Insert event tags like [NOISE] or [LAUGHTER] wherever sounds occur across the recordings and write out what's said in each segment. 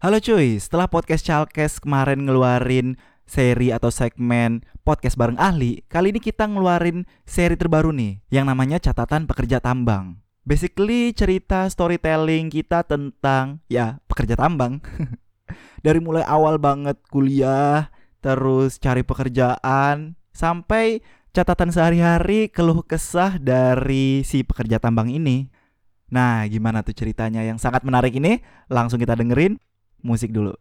Halo cuy, setelah podcast Chalkes kemarin ngeluarin seri atau segmen podcast bareng ahli, kali ini kita ngeluarin seri terbaru nih yang namanya catatan pekerja tambang. Basically cerita storytelling kita tentang ya pekerja tambang. [LAUGHS] Dari mulai awal banget kuliah, terus cari pekerjaan, sampai catatan sehari-hari keluh kesah dari si pekerja tambang ini. Nah, gimana tuh ceritanya yang sangat menarik ini? Langsung kita dengerin musik dulu.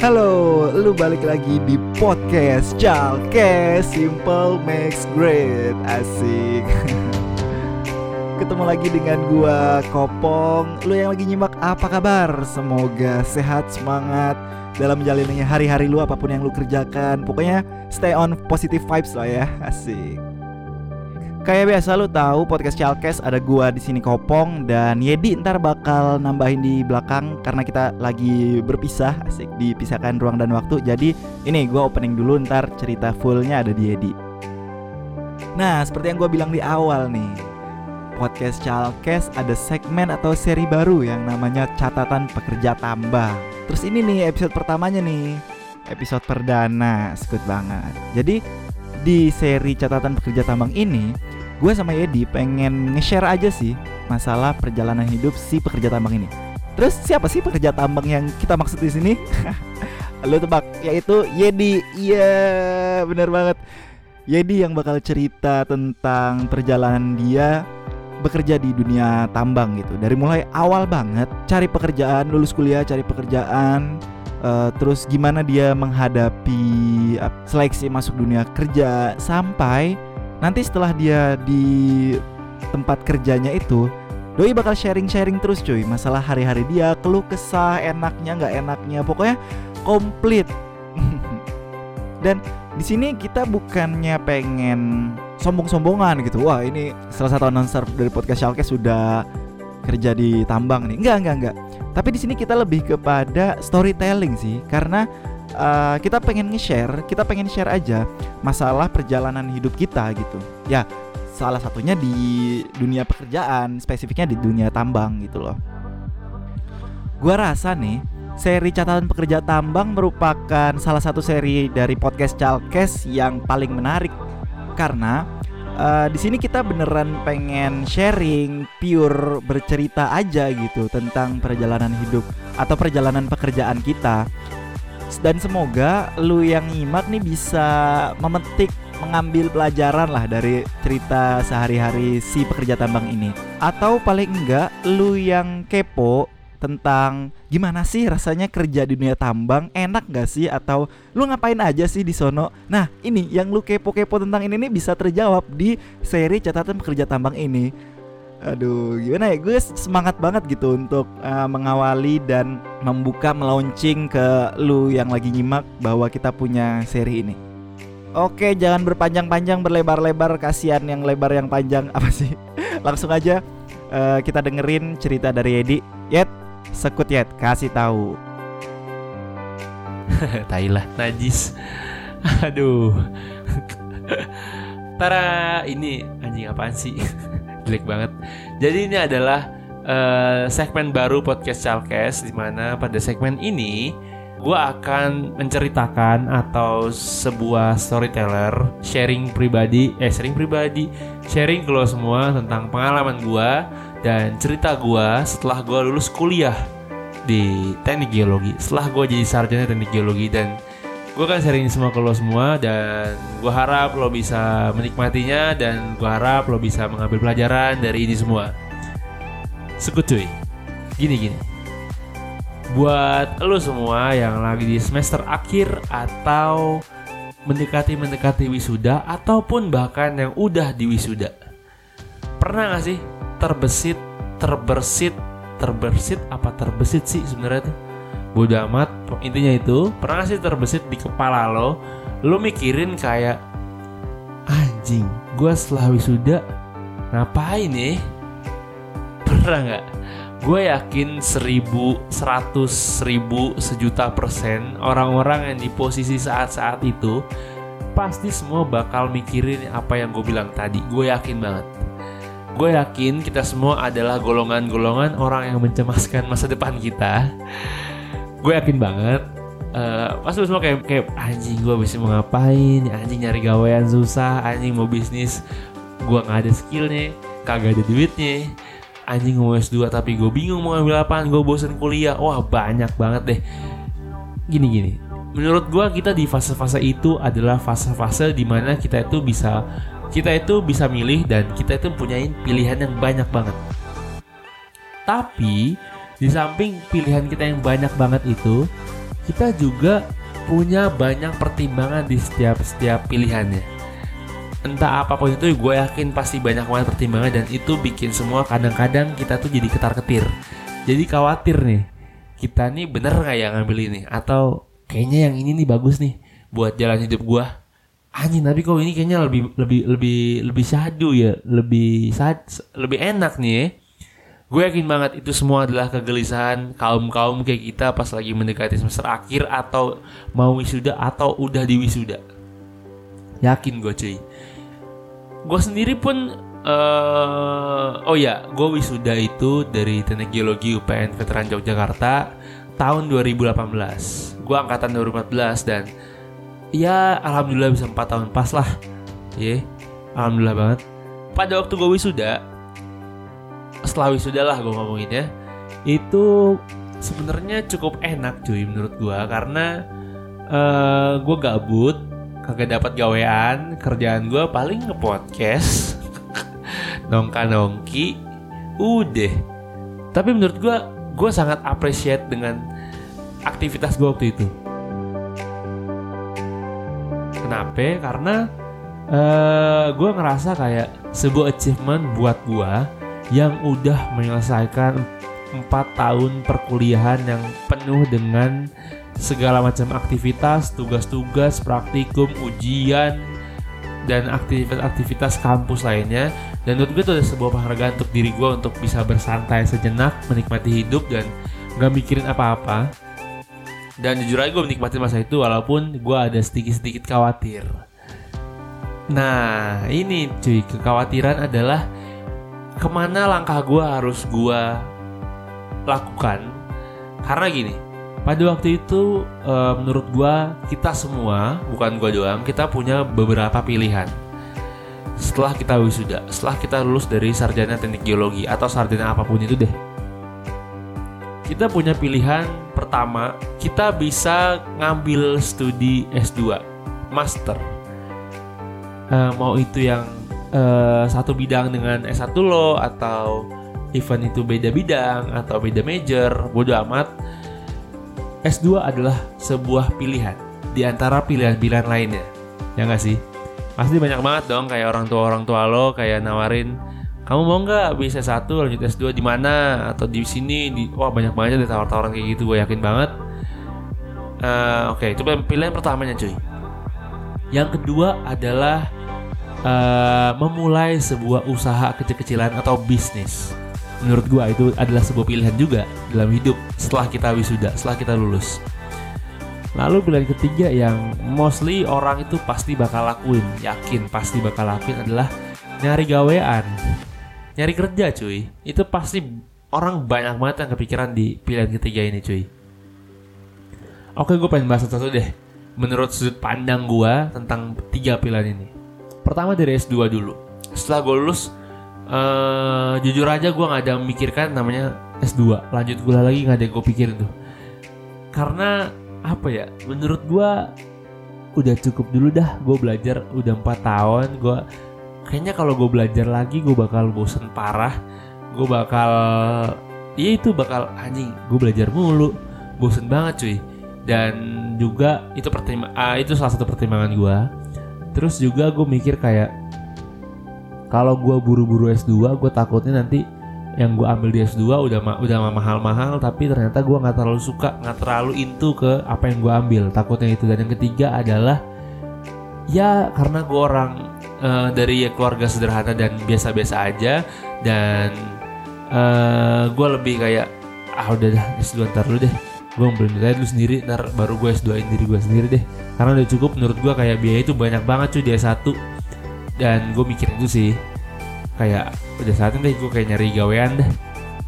Halo, lu balik lagi di podcast Chalkes Simple Makes Great Asik. [LAUGHS] Ketemu lagi dengan gua Kopong. Lu yang lagi nyimak apa kabar? Semoga sehat, semangat Dalam menjalannya hari-hari lu apa pun yang lu kerjakan. Pokoknya stay on positive vibes lah ya. Asik Kayak biasa lu tahu podcast Chalkes ada gua di sini Kopong dan Yedi ntar bakal nambahin di belakang karena kita lagi berpisah asik dipisahkan ruang dan waktu. Jadi ini gua opening dulu ntar cerita fullnya ada di Yedi. Nah seperti yang gua bilang di awal nih podcast Chalkes ada segmen atau seri baru yang namanya catatan pekerja tambang. Terus ini nih episode pertamanya nih episode perdana, sekut banget. Jadi di seri catatan pekerja tambang ini gue sama Yedi pengen nge-share aja sih masalah perjalanan hidup si pekerja tambang ini. Terus siapa sih pekerja tambang yang kita maksud di sini? [LAUGHS] Lo tebak, yaitu Yedi. Iya, bener banget. Yedi yang bakal cerita tentang perjalanan dia bekerja di dunia tambang gitu. Dari mulai awal banget cari pekerjaan, lulus kuliah, cari pekerjaan, uh, terus gimana dia menghadapi seleksi masuk dunia kerja sampai nanti setelah dia di tempat kerjanya itu Doi bakal sharing-sharing terus cuy. Masalah hari-hari dia keluh kesah enaknya nggak enaknya pokoknya komplit. [LAUGHS] Dan di sini kita bukannya pengen sombong-sombongan gitu. Wah ini salah satu announcer dari podcast Shalke sudah kerja di tambang nih enggak enggak enggak tapi di sini kita lebih kepada storytelling sih karena uh, kita pengen nge-share, kita pengen share aja masalah perjalanan hidup kita gitu. Ya, salah satunya di dunia pekerjaan, spesifiknya di dunia tambang gitu loh. Gua rasa nih, seri catatan pekerja tambang merupakan salah satu seri dari podcast Chalkes yang paling menarik karena uh, di sini kita beneran pengen sharing, pure bercerita aja gitu tentang perjalanan hidup atau perjalanan pekerjaan kita. Dan semoga lu yang nyimak nih bisa memetik mengambil pelajaran lah dari cerita sehari-hari si pekerja tambang ini. Atau paling enggak lu yang kepo tentang gimana sih rasanya kerja di dunia tambang enak gak sih atau lu ngapain aja sih di sono nah ini yang lu kepo-kepo tentang ini nih bisa terjawab di seri catatan pekerja tambang ini Aduh, gimana ya? Gue semangat banget gitu untuk uh, mengawali dan membuka melaunching ke lu yang lagi nyimak bahwa kita punya seri ini. Oke, jangan berpanjang-panjang, berlebar-lebar, kasihan yang lebar yang panjang [LAUGHS] apa sih? Langsung aja uh, kita dengerin cerita dari Edi. Yet, sekut Yet, kasih tahu. [LAUGHS] Tailah, najis. [LAUGHS] Aduh. [LAUGHS] Tara, ini anjing apaan sih? jelek banget. Jadi ini adalah uh, segmen baru podcast Chalkes di mana pada segmen ini gue akan menceritakan atau sebuah storyteller sharing pribadi, eh sharing pribadi, sharing ke lo semua tentang pengalaman gue dan cerita gue setelah gue lulus kuliah di teknik geologi. Setelah gue jadi sarjana teknik geologi dan gue kan sharing semua ke lo semua dan gue harap lo bisa menikmatinya dan gue harap lo bisa mengambil pelajaran dari ini semua sekutuy gini gini buat lo semua yang lagi di semester akhir atau mendekati mendekati wisuda ataupun bahkan yang udah di wisuda pernah gak sih terbesit terbersit terbersit apa terbesit sih sebenarnya tuh? Bodo amat. Intinya itu pernah gak sih terbesit di kepala lo lo mikirin kayak anjing gue setelah wisuda ngapain nih [LAUGHS] pernah nggak? Gue yakin seribu seratus ribu sejuta persen orang-orang yang di posisi saat-saat itu pasti semua bakal mikirin apa yang gue bilang tadi. Gue yakin banget gue yakin kita semua adalah golongan-golongan orang yang mencemaskan masa depan kita. Gue yakin banget. Uh, pasti semua kayak kayak anjing gue bisa mau ngapain? Anjing nyari gawean susah. Anjing mau bisnis gue nggak ada skillnya. Kagak ada duitnya. Anjing mau S2 tapi gue bingung mau ngambil apaan. Gue bosen kuliah. Wah banyak banget deh. Gini gini. Menurut gue kita di fase-fase itu adalah fase-fase di mana kita itu bisa kita itu bisa milih dan kita itu punya pilihan yang banyak banget tapi di samping pilihan kita yang banyak banget itu, kita juga punya banyak pertimbangan di setiap setiap pilihannya. Entah apa pun itu, gue yakin pasti banyak banget pertimbangan dan itu bikin semua kadang-kadang kita tuh jadi ketar-ketir. Jadi khawatir nih, kita nih bener nggak yang ngambil ini? Atau kayaknya yang ini nih bagus nih buat jalan hidup gue. Anjing, tapi kok ini kayaknya lebih lebih lebih lebih syadu ya, lebih sad, lebih enak nih ya Gue yakin banget itu semua adalah kegelisahan kaum-kaum kayak kita pas lagi mendekati semester akhir atau mau wisuda atau udah di wisuda. Yakin gue cuy. Gue sendiri pun uh, oh ya, gue wisuda itu dari Teknik Geologi UPN Veteran Yogyakarta tahun 2018. Gue angkatan 2014 dan ya alhamdulillah bisa 4 tahun pas lah. Ya, yeah, alhamdulillah banget. Pada waktu gue wisuda, setelah wisuda lah gue ngomongin ya itu sebenarnya cukup enak cuy menurut gue karena uh, eh, gue gabut kagak dapat gawean kerjaan gue paling ngepodcast [LAUGHS] nongka nongki udah tapi menurut gue gue sangat appreciate dengan aktivitas gue waktu itu kenapa karena uh, eh, gue ngerasa kayak sebuah achievement buat gue yang udah menyelesaikan 4 tahun perkuliahan yang penuh dengan segala macam aktivitas, tugas-tugas, praktikum, ujian, dan aktivitas-aktivitas kampus lainnya. Dan menurut gue itu ada sebuah penghargaan untuk diri gue untuk bisa bersantai sejenak, menikmati hidup dan gak mikirin apa-apa. Dan jujur aja gue menikmati masa itu walaupun gue ada sedikit-sedikit khawatir. Nah ini cuy, kekhawatiran adalah ke mana langkah gue harus gue lakukan. Karena gini pada waktu itu e, menurut gue kita semua bukan gue doang kita punya beberapa pilihan. Setelah kita wisuda setelah kita lulus dari sarjana teknik geologi atau sarjana apa pun itu deh kita punya pilihan pertama kita bisa ngambil studi S2 master e, mau itu yang uh, satu bidang dengan S1 lo atau event itu beda bidang atau beda major, bodo amat. S2 adalah sebuah pilihan di antara pilihan-pilihan lainnya. Ya nggak sih? Pasti banyak banget dong kayak orang tua orang tua lo kayak nawarin kamu mau nggak bisa satu lanjut S2 di mana atau di sini di wah banyak banget deh tawar-tawaran kayak gitu gue yakin banget. Uh, Oke, okay, itu pilihan pertamanya cuy. Yang kedua adalah uh, memulai sebuah usaha kecil-kecilan atau bisnis. Menurut gua itu adalah sebuah pilihan juga dalam hidup setelah kita wisuda, setelah kita lulus. Lalu pilihan ketiga yang mostly orang itu pasti bakal lakuin, yakin pasti bakal lakuin adalah nyari gawean. Nyari kerja cuy. Itu pasti orang banyak banget yang kepikiran di pilihan ketiga ini cuy. Oke gue pengen bahas satu-satu deh. Menurut sudut pandang gue tentang tiga pilihan ini pertama dari S2 dulu setelah gue lulus uh, jujur aja gue nggak ada memikirkan namanya S2 lanjut kuliah lagi nggak ada yang gue pikirin tuh karena apa ya menurut gue udah cukup dulu dah gue belajar udah empat tahun gue kayaknya kalau gue belajar lagi gue bakal bosen parah. Gue bakal ya itu bakal anjing gue belajar mulu. Bosen banget cuy. Dan juga itu pertimbangan uh, itu salah satu pertimbangan gue terus juga gue mikir kayak kalau gue buru-buru S2 gue takutnya nanti yang gue ambil di S2 udah ma udah mahal-mahal tapi ternyata gue nggak terlalu suka nggak terlalu into ke apa yang gue ambil. Takutnya itu. Dan yang ketiga adalah ya karena gue orang uh, dari ya keluarga sederhana dan biasa-biasa aja. Dan uh, eh, gue lebih kayak ah udah dah S2 ntar dulu deh. Gue ngambil nilai dulu sendiri ntar baru gue S2 in diri gue sendiri deh. Karena udah cukup menurut gue kayak biaya itu banyak banget cuy dia satu. Dan gue mikir itu sih kayak udah saatnya deh gue kayak nyari gawean dah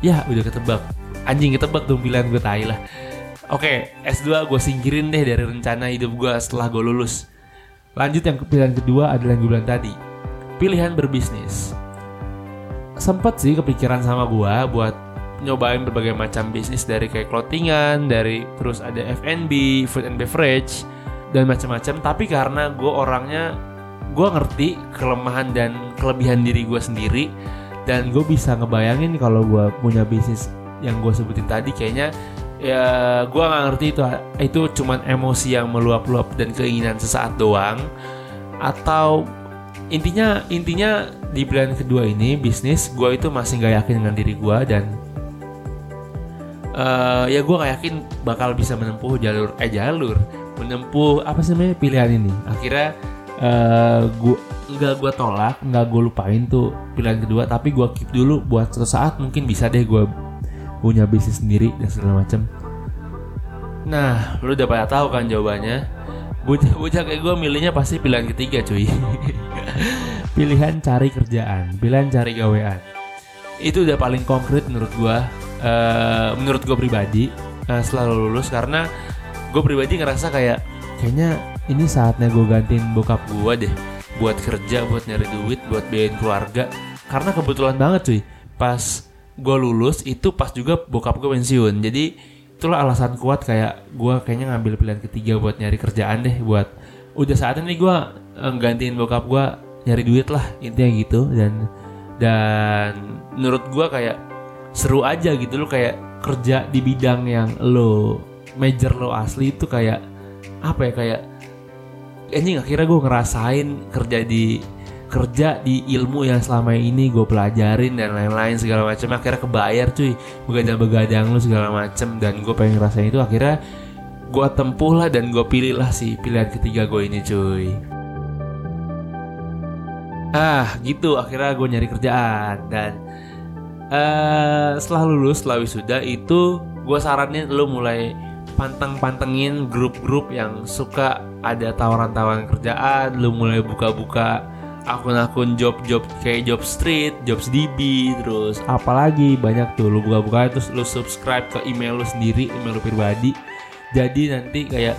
ya udah ketebak. Anjing ketebak dong pilihan gue tai lah. Oke, S2 gue singkirin deh dari rencana hidup gue setelah gue lulus. Lanjut yang pilihan kedua adalah yang gue bilang tadi. Pilihan berbisnis. Sempet sih kepikiran sama gue buat nyobain berbagai macam bisnis dari kayak clothingan, dari terus ada F&B, food and beverage, dan macam-macam. Tapi karena gue orangnya gue ngerti kelemahan dan kelebihan diri gue sendiri dan gue bisa ngebayangin kalau gue punya bisnis yang gue sebutin tadi kayaknya ya gue nggak ngerti itu itu cuman emosi yang meluap-luap dan keinginan sesaat doang. Atau intinya intinya di pilihan kedua ini bisnis gue itu masih nggak yakin dengan diri gue dan uh, ya gue nggak yakin bakal bisa menempuh jalur eh jalur menempuh apa sih namanya pilihan ini. Akhirnya uh, gua nggak gue tolak nggak gue lupain tuh pilihan kedua tapi gue keep dulu buat suatu saat mungkin bisa deh gue punya bisnis sendiri dan segala macam nah lu udah pada tahu kan jawabannya. Bocah-bocah kayak gue milihnya pasti pilihan ketiga cuy. [LAUGHS] Pilihan cari kerjaan pilihan cari gawean. Itu udah paling konkret menurut gue uh, menurut gue pribadi uh, setelah lulus. Karena gue pribadi ngerasa kayak kayaknya ini saatnya gue gantiin bokap gue deh buat kerja buat nyari duit buat biayain keluarga. Karena kebetulan banget cuy pas gue lulus itu pas juga bokap gue pensiun. Jadi itulah alasan kuat kayak gue kayaknya ngambil pilihan ketiga buat nyari kerjaan deh buat udah saatnya nih gue uh, gantiin bokap gue nyari duit lah intinya gitu. Dan dan menurut gue kayak seru aja gitu lo kayak kerja di bidang yang lo major lo asli itu kayak apa ya kayak anjing akhirnya gue ngerasain kerja di kerja di ilmu yang selama ini gue pelajarin dan lain-lain segala macam akhirnya kebayar cuy. Begadang-begadang lu segala macam dan gue pengen ngerasain itu akhirnya gue tempuh lah dan gue pilih lah si pilihan ketiga gue ini cuy. Ah gitu. Akhirnya gue nyari kerjaan dan uh, setelah lulus setelah wisuda itu gue saranin lu mulai panteng-pantengin grup-grup yang suka ada tawaran-tawaran kerjaan, lu mulai buka-buka akun-akun job-job kayak job street, jobs DB, terus apalagi banyak tuh lu buka-buka terus lu subscribe ke email lu sendiri, email lu pribadi. Jadi nanti kayak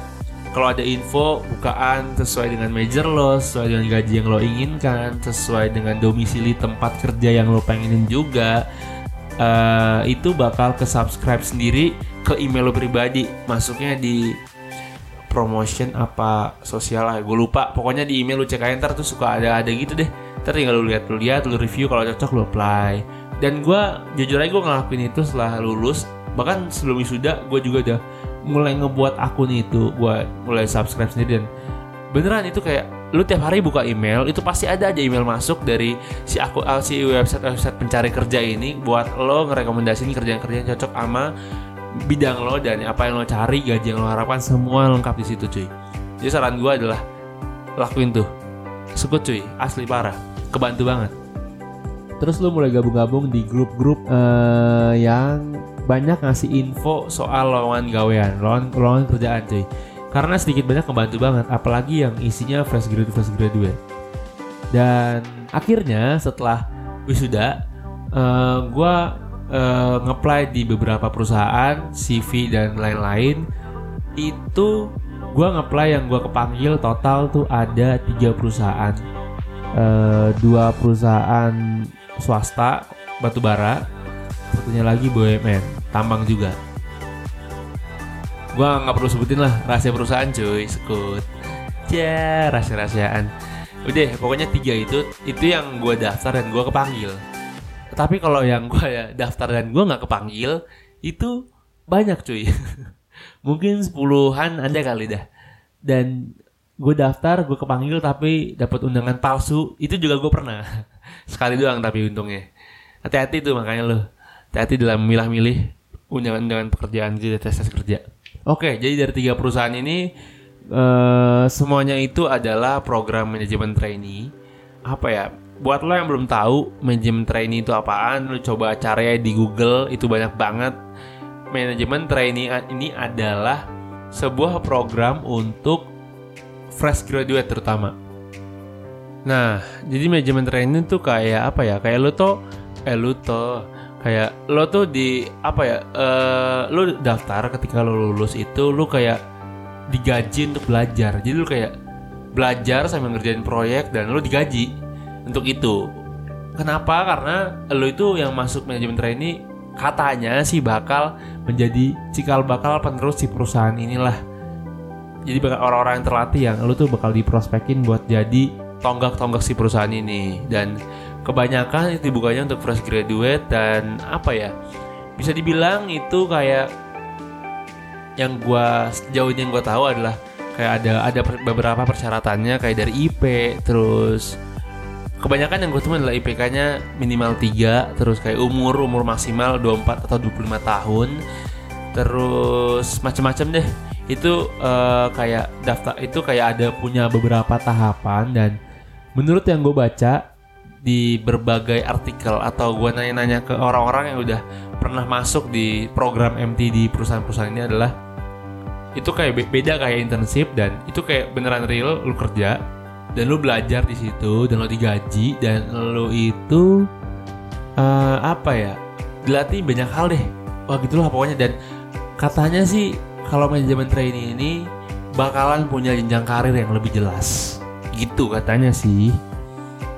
kalau ada info bukaan sesuai dengan major lo, sesuai dengan gaji yang lo inginkan, sesuai dengan domisili tempat kerja yang lo pengenin juga, uh, itu bakal ke subscribe sendiri ke email lo pribadi masuknya di promotion apa sosial lah. Gue lupa. Pokoknya di email lu cek aja ntar tuh suka ada ada gitu deh. Ntar tinggal lu lihat lu lihat lu review kalau cocok lu apply. Dan gue jujur aja gue ngelakuin itu setelah lulus. Bahkan sebelum wisuda gue juga udah mulai ngebuat akun itu. Gue mulai subscribe sendiri dan beneran itu kayak lu tiap hari buka email itu pasti ada aja email masuk dari si aku si website website pencari kerja ini buat lo ngerekomendasiin kerjaan-kerjaan yang cocok sama bidang lo dan apa yang lo cari gaji yang lo harapkan semua lengkap di situ cuy. Jadi saran gue adalah lakuin tuh. Sekut cuy. Asli parah. Kebantu banget. Terus lo mulai gabung-gabung di grup-grup uh, yang banyak ngasih info soal lowongan gawean lowongan, lowongan kerjaan cuy. Karena sedikit banyak kebantu banget apalagi yang isinya fresh graduate fresh graduate. Dan akhirnya setelah wisuda uh, eh, gue uh, ngeplay di beberapa perusahaan CV dan lain-lain itu gue ngeplay yang gue kepanggil total tuh ada tiga perusahaan. Uh, dua perusahaan swasta batubara satunya lagi BUMN tambang juga. Gue nggak perlu sebutin lah rahasia perusahaan cuy sekut. Ya rahasia rahasiaan udah pokoknya tiga itu itu yang gue daftar dan gue kepanggil tapi kalau yang gue ya daftar dan gue nggak kepanggil itu banyak cuy. [LAUGHS] Mungkin sepuluhan ada kali dah. Dan gue daftar gue kepanggil tapi dapat undangan palsu itu juga gue pernah. [LAUGHS] Sekali doang tapi untungnya. Hati-hati tuh makanya lo hati-hati dalam milah-milih undangan-undangan pekerjaan di tes tes kerja. Oke jadi dari tiga perusahaan ini eh semuanya itu adalah program manajemen trainee. Apa ya buat lo yang belum tahu manajemen trainee itu apaan lo coba cari di Google itu banyak banget manajemen trainee ini adalah sebuah program untuk fresh graduate terutama. Nah, jadi manajemen training tuh kayak apa ya? Kayak lo tuh, eh lo tuh kayak lo tuh di apa ya? Eh, lo daftar ketika lo lulus itu lo kayak digaji untuk belajar. Jadi lo kayak belajar sambil ngerjain proyek dan lo digaji untuk itu. Kenapa? Karena lo itu yang masuk manajemen trainee katanya sih bakal menjadi cikal bakal penerus si perusahaan inilah. Jadi bakal orang-orang yang terlatih yang lo tuh bakal diprospekin buat jadi tonggak-tonggak si perusahaan ini dan kebanyakan itu dibukanya untuk fresh graduate dan apa ya bisa dibilang itu kayak yang gua sejauh yang gua tahu adalah kayak ada ada beberapa persyaratannya kayak dari IP terus kebanyakan yang gue temuin adalah IPK-nya minimal 3 terus kayak umur umur maksimal 24 atau 25 tahun. Terus macam-macam deh. Itu eh, kayak daftar itu kayak ada punya beberapa tahapan dan menurut yang gue baca di berbagai artikel atau gue nanya-nanya ke orang-orang yang udah pernah masuk di program MT di perusahaan-perusahaan ini adalah itu kayak be- beda kayak internship dan itu kayak beneran real lu kerja dan lu belajar di situ dan lu digaji dan lu itu eh, apa ya dilatih banyak hal deh. Wah gitu lah pokoknya. Dan katanya sih kalau manajemen trainee ini bakalan punya jenjang karir yang lebih jelas. Gitu katanya sih.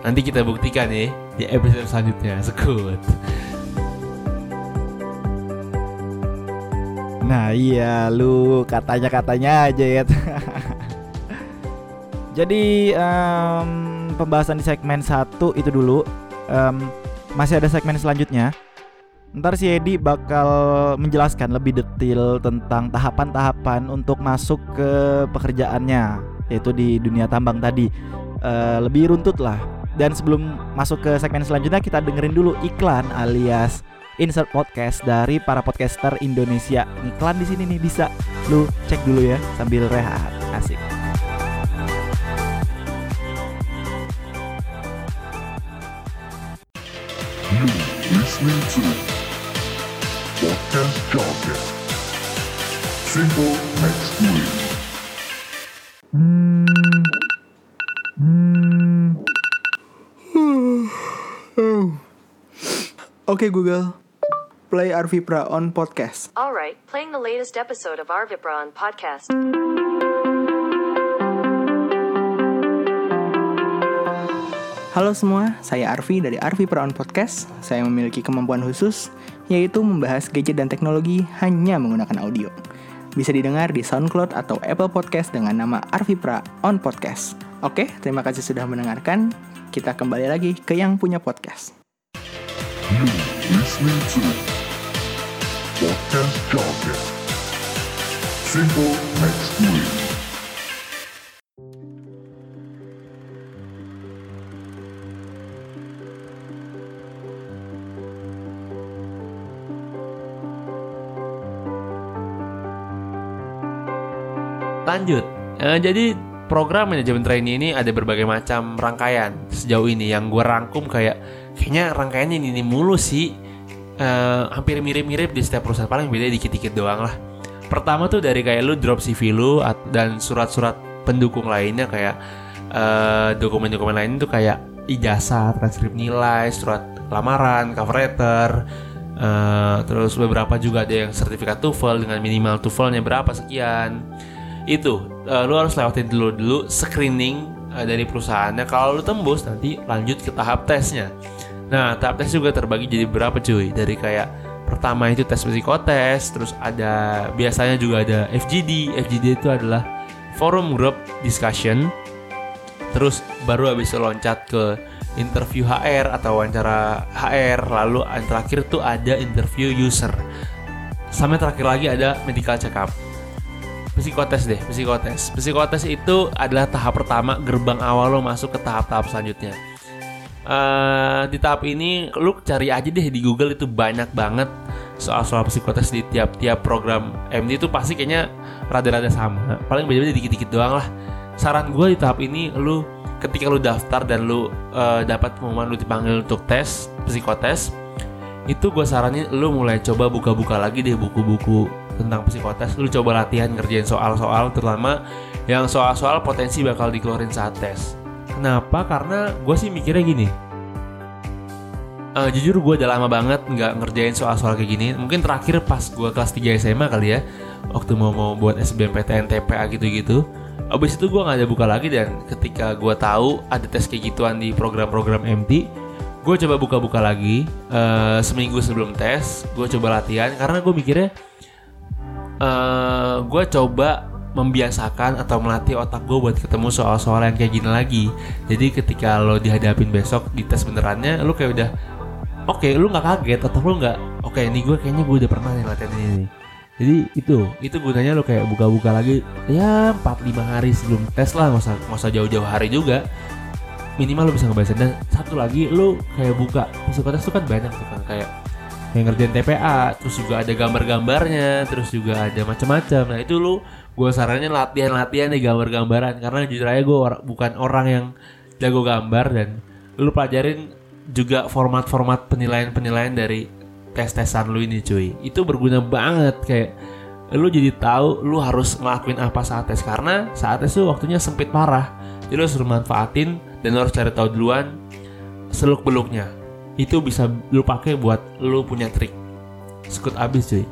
Nanti kita buktikan ya di episode selanjutnya. Sekut. Nah iya lu katanya-katanya aja ya [LAUGHS] Jadi em, pembahasan di segmen 1 itu dulu Em, Masih ada segmen selanjutnya Ntar si Edi bakal menjelaskan lebih detail tentang tahapan-tahapan untuk masuk ke pekerjaannya Yaitu di dunia tambang tadi Eh, Lebih runtut lah Dan sebelum masuk ke segmen selanjutnya kita dengerin dulu iklan alias insert podcast dari para podcaster Indonesia. Iklan di sini nih bisa lu cek dulu ya sambil rehat. Asik. You listening to Podcast Jargon. Simple Next Week. [SIGHS] Okay, Google, play Arvipra on podcast. All right, playing the latest episode of our on podcast. Halo semua, saya Arvi dari Arvipra on podcast. Saya memiliki kemampuan khusus, yaitu membahas gadget dan teknologi hanya menggunakan audio. Bisa didengar di SoundCloud atau Apple Podcast dengan nama Arvipra on podcast. Oke, terima kasih sudah mendengarkan. Kita kembali lagi ke yang punya podcast. You listening to Podcast. Simple Next Week. Lanjut. Eh, jadi program manajemen trainee ini ada berbagai macam rangkaian sejauh ini yang gue rangkum kayak kayaknya rangkaiannya ini, ini mulu sih. Eh, hampir mirip-mirip di setiap perusahaan paling beda dikit-dikit doang lah. Pertama tuh dari kayak lu drop CV lu dan surat-surat pendukung lainnya kayak eh, dokumen-dokumen lain tuh kayak ijazah, transkrip nilai, surat lamaran, cover letter, eh, terus beberapa juga ada yang sertifikat TOEFL dengan minimal TOEFL-nya berapa sekian itu eh, lu harus lewatin dulu dulu screening eh, dari perusahaannya. Kalau lu tembus nanti lanjut ke tahap tesnya. Nah tahap tes juga terbagi jadi berapa cuy? Dari kayak pertama itu tes psikotes terus ada biasanya juga ada FGD FGD itu adalah forum group discussion. Terus baru habis loncat ke interview HR atau wawancara HR lalu yang terakhir tuh ada interview user. Sampai terakhir lagi ada medical check up psikotes deh psikotes psikotes itu adalah tahap pertama gerbang awal lo masuk ke tahap-tahap selanjutnya eh di tahap ini lu cari aja deh di Google itu banyak banget soal-soal psikotes di tiap-tiap program MD itu pasti kayaknya rada-rada sama. Paling beda-beda dikit-dikit doang lah. Saran gue di tahap ini lu ketika lu daftar dan lu eh, dapat pengumuman lu dipanggil untuk tes psikotes itu gue saranin lu mulai coba buka-buka lagi deh buku-buku tentang psikotes lu coba latihan ngerjain soal-soal terutama yang soal-soal potensi bakal dikeluarin saat tes. Kenapa? Karena gue sih mikirnya gini. Eh, jujur gue udah lama banget nggak ngerjain soal-soal kayak gini. Mungkin terakhir pas gue kelas 3 SMA kali ya waktu mau mau buat SBMPTN TPA gitu-gitu. Abis itu gue nggak ada buka lagi dan ketika gue tahu ada tes kayak gituan di program-program MT gue coba buka-buka lagi. Eh, seminggu sebelum tes gue coba latihan. Karena gue mikirnya eh gue coba membiasakan atau melatih otak gue buat ketemu soal-soal yang kayak gini lagi. Jadi ketika lo dihadapin besok di tes benerannya lo kayak udah oke lu nggak kaget atau lu nggak oke ini gue kayaknya gue udah pernah nih latihan ini jadi itu itu gunanya lo kayak buka-buka lagi ya 4-5 hari sebelum tes lah nggak usah jauh-jauh hari juga. Minimal lo bisa ngebaca dan satu lagi lo kayak buka psikotes tuh kan banyak tuh kan kayak kayak ngerjain TPA terus juga ada gambar-gambarnya terus juga ada macam-macam. Nah itu lu gue saranin latihan-latihan nih gambar-gambaran. Karena jujur aja gue or- bukan orang yang jago gambar dan lu pelajarin juga format-format penilaian-penilaian dari tes-tesan lu ini cuy. Itu berguna banget. Kayak lu jadi tahu lu harus ngelakuin apa saat tes. Karena saat tes tuh waktunya sempit parah. Jadi lu harus manfaatin dan lu harus cari tahu duluan seluk beluknya itu bisa lu pakai buat lu punya trik. Sekut abis cuy.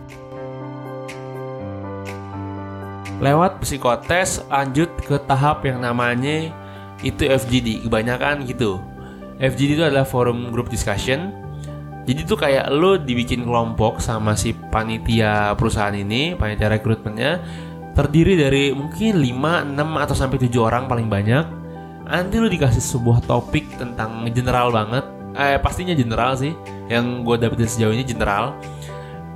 Lewat psikotes lanjut ke tahap yang namanya itu FGD kebanyakan gitu. FGD itu adalah forum group discussion. Jadi tuh kayak lo dibikin kelompok sama si panitia perusahaan ini panitia rekrutmennya terdiri dari mungkin 5, 6 atau sampai 7 orang paling banyak. Nanti lu dikasih sebuah topik tentang general banget eh pastinya general sih. Yang gue dapetin sejauh ini general.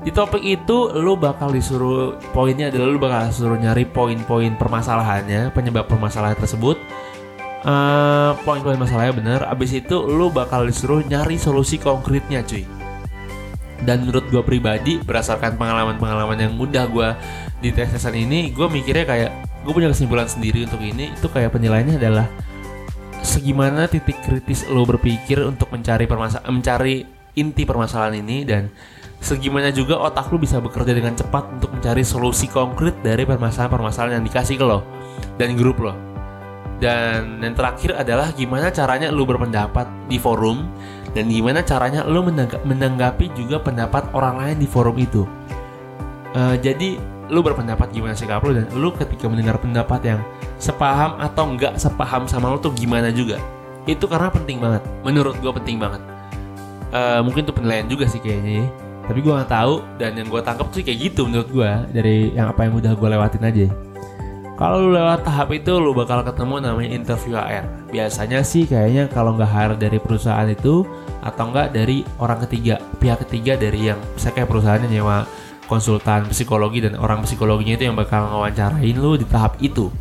Di topik itu lu bakal disuruh poinnya adalah lu bakal disuruh nyari poin-poin permasalahannya penyebab permasalahan tersebut. Eh, poin-poin masalahnya bener. Abis itu lu bakal disuruh nyari solusi konkretnya cuy. Dan menurut gue pribadi berdasarkan pengalaman-pengalaman yang udah gue di tes tesan ini gue mikirnya kayak gue punya kesimpulan sendiri untuk ini. Itu kayak penilaiannya adalah segimana titik kritis lo berpikir untuk mencari permasalahan mencari inti permasalahan ini dan segimana juga otak lu bisa bekerja dengan cepat untuk mencari solusi konkret dari permasalahan-permasalahan yang dikasih ke lo dan grup lo dan yang terakhir adalah gimana caranya lu berpendapat di forum dan gimana caranya menangga- menanggapi juga pendapat orang lain di forum itu. Eh, jadi lu berpendapat gimana sikap lu dan lu ketika mendengar pendapat yang sepaham atau enggak sepaham sama lu tuh gimana juga. Itu karena penting banget. Menurut gue penting banget. Eh, mungkin itu penilaian juga sih kayaknya ya. Tapi gue nggak tahu dan yang gue tangkap sih kayak gitu menurut gue dari yang apa yang udah gue lewatin aja. Kalau lu lewat tahap itu lu bakal ketemu namanya interview HR. Biasanya sih kayaknya kalau nggak HR dari perusahaan itu atau nggak dari orang ketiga, pihak ketiga dari yang bisa kayak perusahaannya nyewa konsultan psikologi dan orang psikologinya itu yang bakal ngawancarain lu di tahap itu.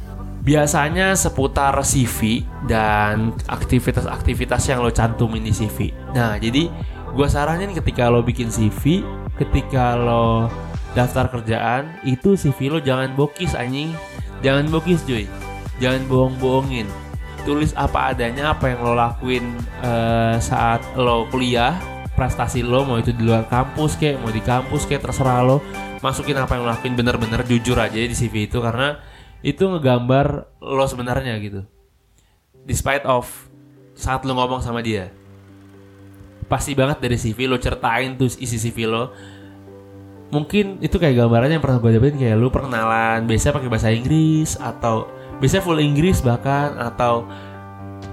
Biasanya seputar CV dan aktivitas-aktivitas yang lo cantumin di CV. Nah, jadi gue saranin ketika lo bikin CV, ketika lo daftar kerjaan, itu CV lo jangan bokis anjing. Jangan bokis cuy. Jangan bohong-bohongin. Tulis apa adanya apa yang lo lakuin eh, saat lo kuliah, prestasi lo mau itu di luar kampus kayak mau di kampus kayak terserah lo. Masukin apa yang lo lakuin bener-bener jujur aja di CV itu karena itu ngegambar lo sebenarnya gitu. Despite of saat lo ngomong sama dia. Pasti banget dari CV lo ceritain tuh isi CV lo mungkin itu kayak gambarannya yang pernah gue dapetin kayak lu perkenalan biasanya pakai bahasa Inggris atau biasanya full Inggris bahkan atau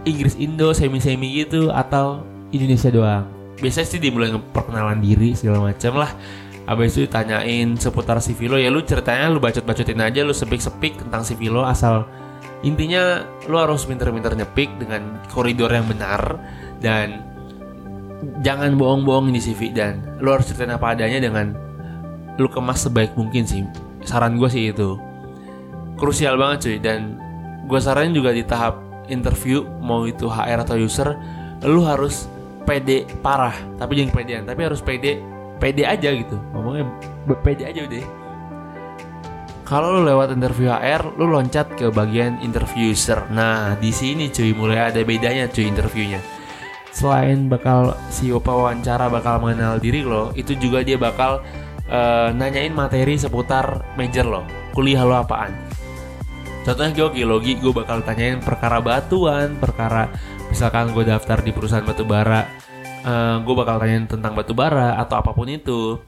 Inggris Indo semi semi gitu atau Indonesia doang biasanya sih dimulai perkenalan diri segala macam lah Abis itu ditanyain seputar CV lo ya lu ceritanya lu bacot-bacotin aja lu sepik-sepik tentang CV lo asal intinya lu harus pinter-pinter nyepik dengan koridor yang benar dan jangan bohong-bohong di CV dan lu harus ceritain apa adanya dengan lu kemas sebaik mungkin sih. Saran gue sih itu. Krusial banget cuy dan gue saranin juga di tahap interview mau itu HR atau user lu harus pede parah tapi jangan pedean tapi harus pede pede aja gitu. Ngomongnya pede aja udah. Kalau lu lewat interview HR lu loncat ke bagian interview nah di sini cuy mulai ada bedanya cuy interviewnya. Selain bakal si wawancara bakal mengenal diri lo itu juga dia bakal eh, nanyain materi seputar major lo. Kuliah lo apaan? Contohnya gue geologi gue bakal tanyain perkara batuan perkara misalkan gue daftar di perusahaan batu bara eh, gue bakal tanyain tentang batu bara atau apa pun itu.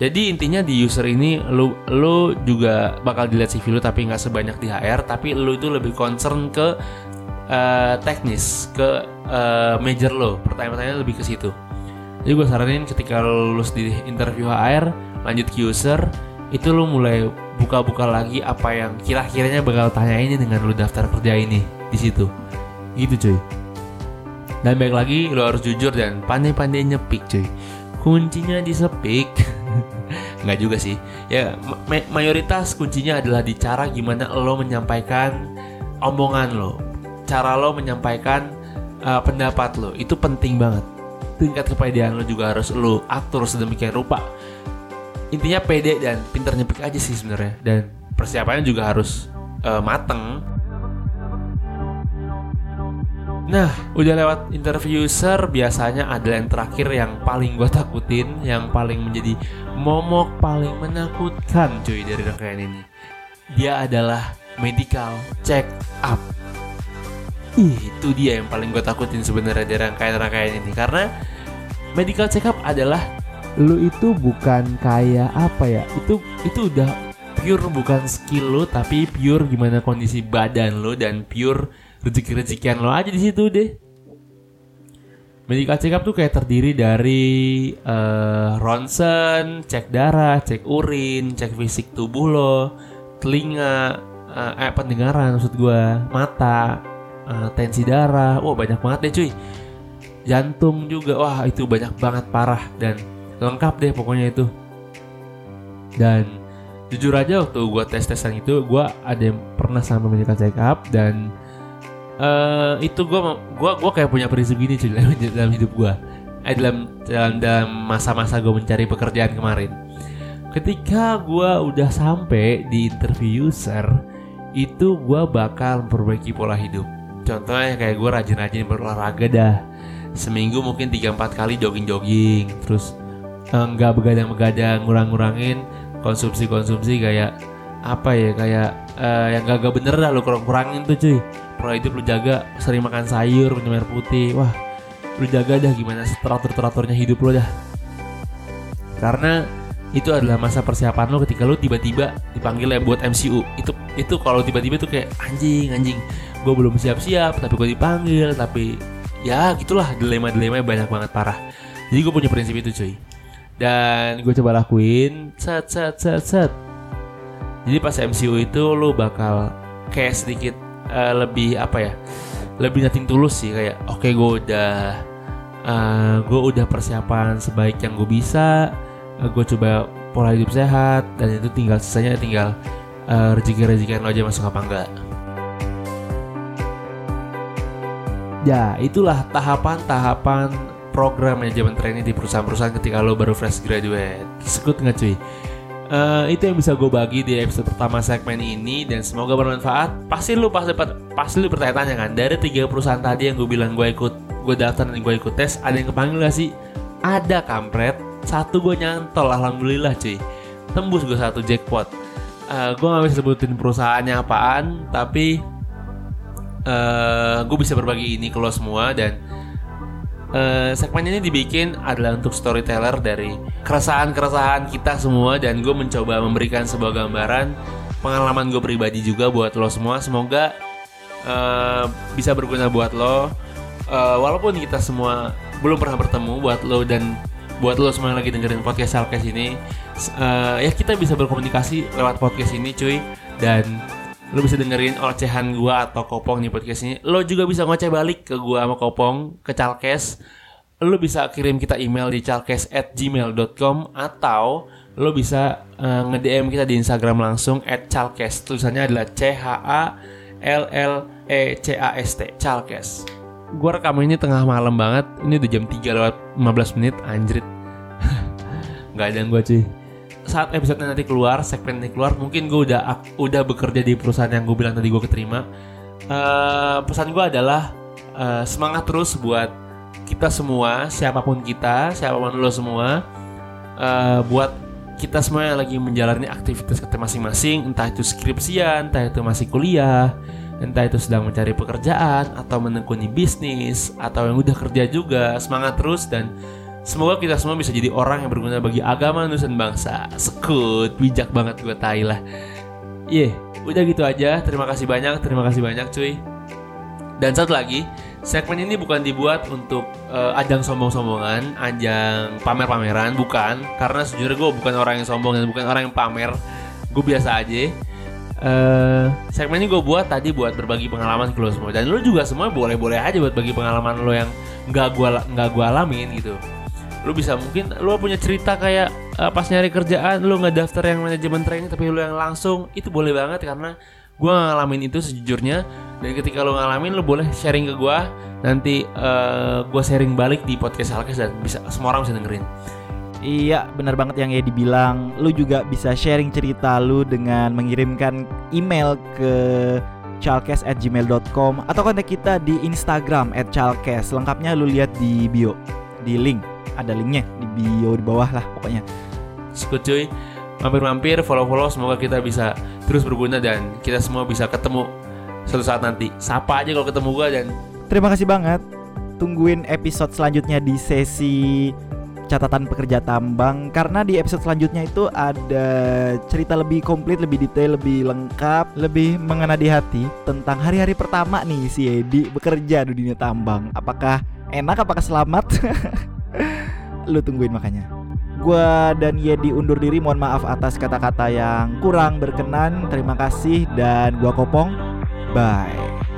Jadi intinya di user ini lu lu juga bakal dilihat CV lu tapi nggak sebanyak di HR tapi lu itu lebih concern ke eh, teknis ke eh, major lo. Pertanyaan-pertanyaan lebih ke situ. Jadi gue saranin ketika lu lulus di interview HR lanjut ke user itu lu mulai buka-buka lagi apa yang kira-kiranya bakal tanyain dengan lu daftar kerja ini di situ. Gitu cuy dan baik lagi lo harus jujur dan pandai-pandai nyepik cuy. Kuncinya di sepik [LAUGHS] nggak juga sih. Ya ma- mayoritas kuncinya adalah di cara gimana lo menyampaikan omongan lo. Cara lo menyampaikan uh, pendapat lo. Itu penting banget. Tingkat kepedean lo juga harus lo atur sedemikian rupa. Intinya pede dan pinter nyepik aja sih sebenarnya. Dan persiapannya juga harus uh, mateng Nah, udah lewat interview user biasanya ada yang terakhir yang paling gue takutin, yang paling menjadi momok paling menakutkan cuy dari rangkaian ini. Dia adalah medical check up. Itu dia yang paling gue takutin sebenarnya dari rangkaian-rangkaian ini karena medical check up adalah lu itu bukan kayak apa ya? Itu itu udah pure bukan skill lu tapi pure gimana kondisi badan lu dan pure rezeki-rezekian lo aja di situ deh. Medical check up tuh kayak terdiri dari eh, ronsen, cek darah, cek urin, cek fisik tubuh lo, telinga, eh, eh, pendengaran maksud gua, mata, eh, tensi darah, wah banyak banget deh cuy. Jantung juga, wah itu banyak banget parah dan lengkap deh pokoknya itu. Dan jujur aja waktu gua tes tesan itu, gua ada yang pernah sama medical check up dan eh itu gue gua gua kayak punya prinsip gini cuy dalam, [LAUGHS] dalam hidup gue eh dalam dalam masa-masa gue mencari pekerjaan kemarin. Ketika gue udah sampai di interview user itu gue bakal memperbaiki pola hidup. Contohnya kayak gue rajin-rajin berolahraga dah. Seminggu mungkin 3-4 kali jogging-jogging. Terus eh, nggak begadang-begadang ngurang-ngurangin konsumsi-konsumsi kayak apa ya kayak eh, yang gak, bener dah lu kurang-kurangin tuh cuy. Pola hidup lu jaga sering makan sayur minum air putih. Wah lu jaga dah gimana teratur teraturnya hidup lu dah. Karena itu adalah masa persiapan lo ketika lu tiba-tiba dipanggil ya buat MCU itu itu kalau tiba-tiba tuh kayak anjing anjing gue belum siap-siap tapi gue dipanggil tapi ya gitulah dilema-dilema banyak banget parah. Jadi gue punya prinsip itu cuy. Dan gue coba lakuin set set set set jadi pas MCU itu lu bakal kayak sedikit eh, lebih apa ya lebih nating tulus sih kayak oke gue udah gue udah persiapan sebaik yang gue bisa gue coba pola hidup sehat dan itu tinggal sisanya tinggal eh, rezeki-rezekian lo aja masuk apa enggak. Ya itulah tahapan-tahapan program manajemen training di perusahaan-perusahaan ketika lo baru fresh graduate. Sekut nggak cuy Eh, itu yang bisa gue bagi di episode pertama segmen ini dan semoga bermanfaat. Pasti lu pasti pasti lu bertanya-tanya kan dari tiga perusahaan tadi yang gue bilang gue ikut gue daftar dan gue ikut tes ada yang kepanggil gak sih? Ada kampret. Satu gue nyantol alhamdulillah cuy. Tembus gue satu jackpot. Eh, gue gak bisa sebutin perusahaannya apaan tapi eh gue bisa berbagi ini ke lo semua dan Eh, segmen ini dibikin adalah untuk storyteller dari keresahan-keresahan kita semua dan gue mencoba memberikan sebuah gambaran pengalaman gue pribadi juga buat lo semua. Semoga eh, bisa berguna buat lo. Eh, walaupun kita semua belum pernah bertemu buat lo dan buat lo semua yang lagi dengerin podcast Salkes ini, eh, ya kita bisa berkomunikasi lewat podcast ini, cuy. Dan lo bisa dengerin ocehan gua atau kopong di podcast ini lo juga bisa ngoceh balik ke gua sama kopong ke calkes lo bisa kirim kita email di calkes at gmail.com atau lo bisa uh, nge-DM kita di Instagram langsung at calkes tulisannya adalah C H A L L E C A S T calkes Gue rekam ini tengah malam banget. Ini udah jam 3 lewat 15 menit. Anjrit. [LAUGHS] Gak ada yang gue cuy. Saat episode nanti keluar, segmen ini keluar, mungkin gue udah udah bekerja di perusahaan yang gue bilang tadi gue keterima. Eh, pesan gue adalah eh, semangat terus buat kita semua, siapa pun kita, siapa pun lo semua, eh, buat kita semua yang lagi menjalani aktivitas kita masing-masing, entah itu skripsian, entah itu masih kuliah, entah itu sedang mencari pekerjaan atau menekuni bisnis atau yang udah kerja juga, semangat terus dan semoga kita semua bisa jadi orang yang berguna bagi agama nusa dan bangsa. Sekut, bijak banget gue tai lah. Iya, udah gitu aja. Terima kasih banyak, terima kasih banyak cuy. Dan satu lagi, segmen ini bukan dibuat untuk eh, ajang sombong-sombongan, ajang pamer-pameran, bukan. Karena sejujurnya gue bukan orang yang sombong dan bukan orang yang pamer. Gue biasa aja. eh segmen ini gue buat tadi buat berbagi pengalaman ke lo semua. Dan lo juga semua boleh-boleh aja buat bagi pengalaman lo yang nggak gue nggak gue alamin gitu. Lo bisa mungkin lo punya cerita kayak eh, pas nyari kerjaan lo nggak daftar yang manajemen training tapi lo yang langsung itu boleh banget karena gue ngalamin itu sejujurnya dan ketika lo ngalamin lo boleh sharing ke gue nanti eh gue sharing balik di podcast Alkes dan bisa semua orang bisa dengerin Iya, benar banget yang Edi bilang. Lu juga bisa sharing cerita lu dengan mengirimkan email ke chalkes@gmail.com atau kontak kita di Instagram @chalkes. Lengkapnya lu lihat di bio, di link. Ada linknya di bio di bawah lah pokoknya. Sekut cuy mampir-mampir follow-follow semoga kita bisa terus berguna dan kita semua bisa ketemu suatu saat nanti sapa aja kalau ketemu gue dan Terima kasih banget. Tungguin episode selanjutnya di sesi catatan pekerja tambang karena di episode selanjutnya itu ada cerita lebih komplit, lebih detail, lebih lengkap, lebih mengena di hati tentang hari-hari pertama nih si Edi bekerja di dunia tambang. Apakah enak? Apakah selamat? [LAUGHS] Lu tungguin makanya. Gua dan Yedi undur diri. Mohon maaf atas kata-kata yang kurang berkenan. Terima kasih dan gua Kopong. Bye.